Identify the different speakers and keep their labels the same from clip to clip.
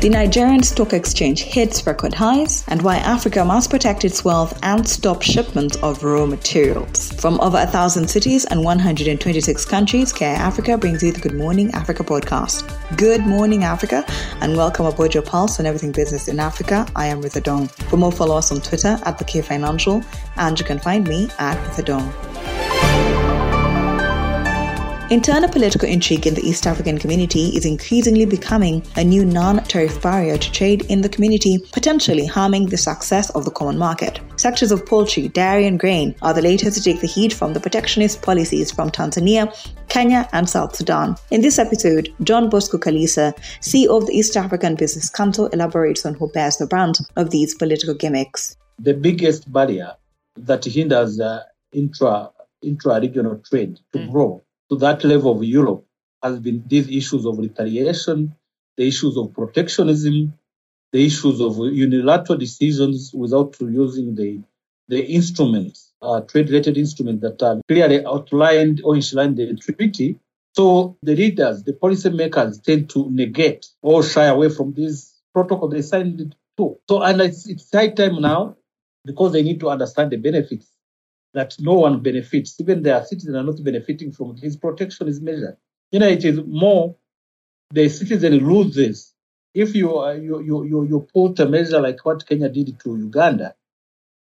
Speaker 1: The Nigerian Stock Exchange hits record highs, and why Africa must protect its wealth and stop shipments of raw materials. From over a thousand cities and 126 countries, Care Africa brings you the Good Morning Africa podcast. Good morning, Africa, and welcome aboard your pulse on everything business in Africa. I am Ritha Dong. For more, follow us on Twitter at the K Financial, and you can find me at Ritha Dong. Internal political intrigue in the East African community is increasingly becoming a new non tariff barrier to trade in the community, potentially harming the success of the common market. Sectors of poultry, dairy, and grain are the latest to take the heat from the protectionist policies from Tanzania, Kenya, and South Sudan. In this episode, John Bosco Kalisa, CEO of the East African Business Council, elaborates on who bears the brunt of these political gimmicks.
Speaker 2: The biggest barrier that hinders uh, intra intra regional trade to mm. grow to that level of Europe has been these issues of retaliation, the issues of protectionism, the issues of unilateral decisions without using the, the instruments, uh, trade-related instruments that are clearly outlined or enshrined in the treaty. So the leaders, the policymakers tend to negate or shy away from this protocol they signed it to. So, and it's, it's high time now because they need to understand the benefits that no one benefits. Even their citizens are not benefiting from his protectionist measure. You know, it is more the citizen loses if you uh, you, you you you put a measure like what Kenya did to Uganda.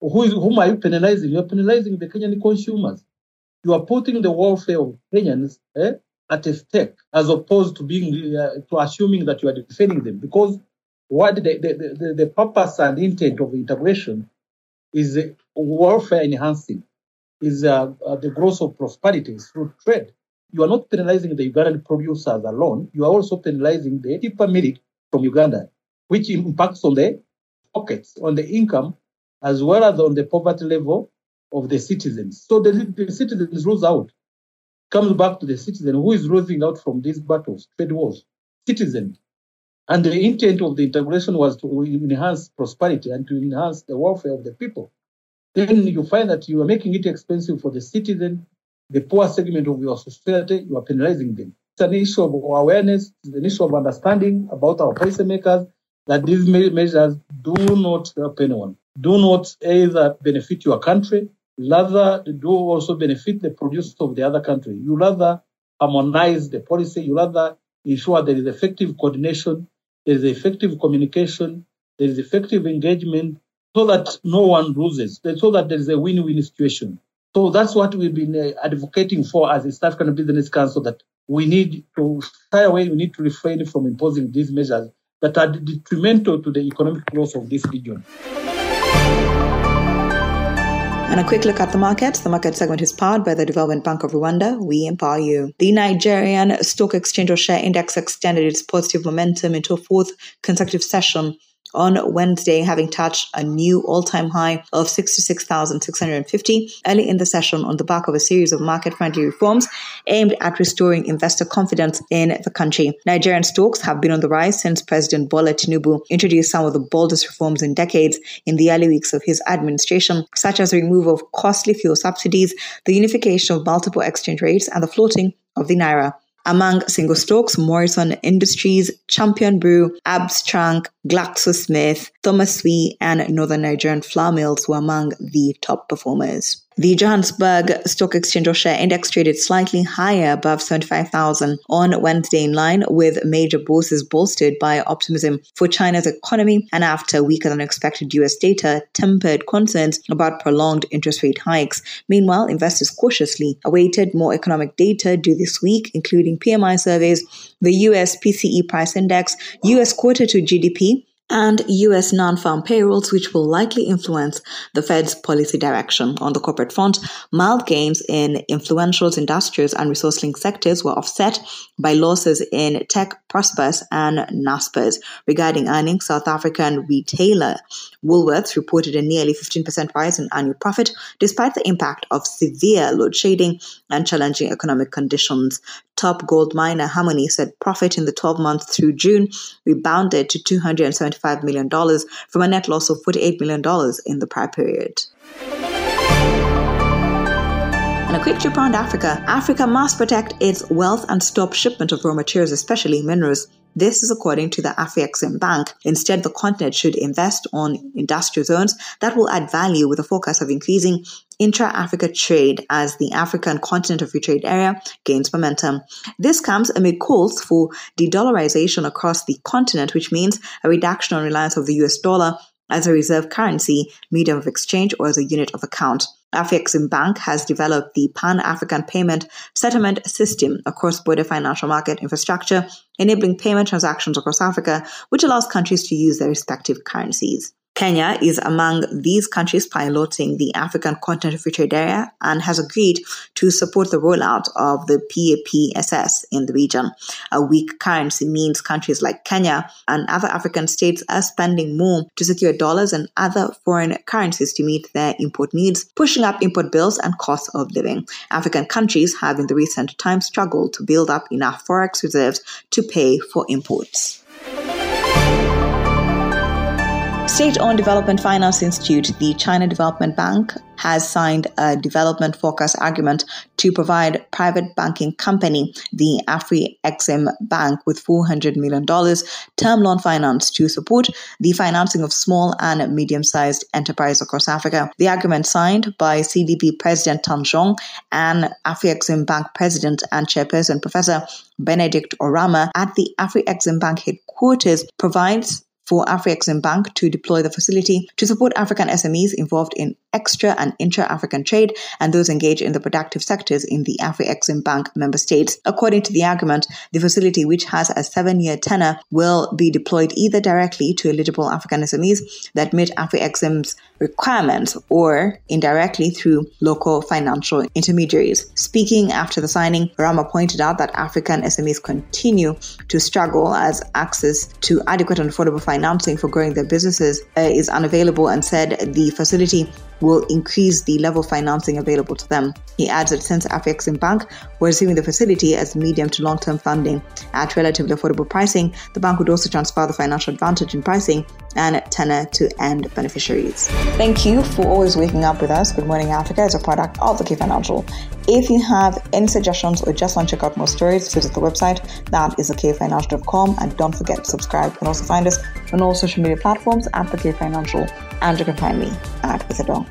Speaker 2: Who is, whom are you penalizing? You are penalizing the Kenyan consumers. You are putting the welfare of Kenyans eh, at a stake, as opposed to being uh, to assuming that you are defending them. Because what the, the, the, the purpose and intent of integration is welfare enhancing is uh, uh, the growth of prosperity through trade. You are not penalizing the Ugandan producers alone. You are also penalizing the cheaper milk from Uganda, which impacts on the pockets, on the income, as well as on the poverty level of the citizens. So the, the citizens lose out. Comes back to the citizen who is losing out from these battles, trade wars. Citizen. And the intent of the integration was to enhance prosperity and to enhance the welfare of the people then you find that you are making it expensive for the citizen, the poor segment of your society, you are penalizing them. It's an issue of awareness, it's an issue of understanding about our policymakers that these measures do not help anyone, do not either benefit your country, rather do also benefit the producers of the other country. You rather harmonize the policy, you rather ensure there is effective coordination, there is effective communication, there is effective engagement, so that no one loses, so that there is a win-win situation. So that's what we've been uh, advocating for as a East African Business Council that we need to shy away, we need to refrain from imposing these measures that are detrimental to the economic growth of this region.
Speaker 1: And a quick look at the markets. The market segment is powered by the Development Bank of Rwanda. We empower you. The Nigerian Stock Exchange or Share Index extended its positive momentum into a fourth consecutive session on Wednesday, having touched a new all time high of 66,650 early in the session on the back of a series of market friendly reforms aimed at restoring investor confidence in the country. Nigerian stocks have been on the rise since President Bola Tinubu introduced some of the boldest reforms in decades in the early weeks of his administration, such as the removal of costly fuel subsidies, the unification of multiple exchange rates, and the floating of the naira. Among single stocks, Morison Industries, Champion Brew, Abstrank, GlaxoSmith, Thomas Wee, and Northern Nigerian Flour Mills were among the top performers. The Johannesburg Stock Exchange or share index traded slightly higher above 75,000 on Wednesday in line with major bourses bolstered by optimism for China's economy and after weaker than expected US data tempered concerns about prolonged interest rate hikes. Meanwhile, investors cautiously awaited more economic data due this week, including PMI surveys, the US PCE price index, US quarter to GDP, and US non farm payrolls, which will likely influence the Fed's policy direction. On the corporate front, mild gains in influential industrials and resource linked sectors were offset by losses in tech, Prosus, and Naspers. Regarding earnings, South African retailer Woolworths reported a nearly 15% rise in annual profit despite the impact of severe load shedding and challenging economic conditions. Top gold miner Harmony said profit in the 12 months through June rebounded to $275 million from a net loss of $48 million in the prior period. And a quick trip around Africa. Africa must protect its wealth and stop shipment of raw materials, especially minerals This is according to the Afrexim Bank. Instead, the continent should invest on industrial zones that will add value with a focus of increasing intra-Africa trade as the African Continental Free Trade Area gains momentum. This comes amid calls for de-dollarization across the continent, which means a reduction on reliance of the US dollar as a reserve currency, medium of exchange, or as a unit of account. Afrexim Bank has developed the Pan African Payment Settlement System, a cross border financial market infrastructure enabling payment transactions across Africa, which allows countries to use their respective currencies. Kenya is among these countries piloting the African Continental Free Trade Area and has agreed to support the rollout of the PAPSS in the region. A weak currency means countries like Kenya and other African states are spending more to secure dollars and other foreign currencies to meet their import needs, pushing up import bills and costs of living. African countries have in the recent times struggled to build up enough forex reserves to pay for imports. State owned Development Finance Institute, the China Development Bank, has signed a development forecast agreement to provide private banking company, the Afrexim Bank, with $400 million term loan finance to support the financing of small and medium sized enterprise across Africa. The agreement signed by CDB President Tan Jiong and Afrexim Bank President and Chairperson Professor Benedict Oramah at the Afrexim Bank headquarters provides for Afrexim Bank to deploy the facility to support African SMEs involved in extra and intra-African trade and those engaged in the productive sectors in the Afrexim Bank member states. According to the agreement, the facility, which has a seven-year tenor, will be deployed either directly to eligible African SMEs that meet Afrexim's requirements or indirectly through local financial intermediaries. Speaking after the signing, Rama pointed out that African SMEs continue to struggle as access to adequate and affordable financing for growing their businesses uh, is unavailable and said the facility will increase the level of financing available to them. He adds that since Afrexim Bank were receiving the facility as medium to long term funding at relatively affordable pricing, the bank would also transfer the financial advantage in pricing and tenor to end beneficiaries. Thank you for always waking up with us. Good Morning Africa is a product of the K Financial. If you have any suggestions or just want to check out more stories, visit the website. That is thekfinancial.com. And don't forget to subscribe. You can also find us on all social media platforms at the K Financial. And you can find me at Withadong.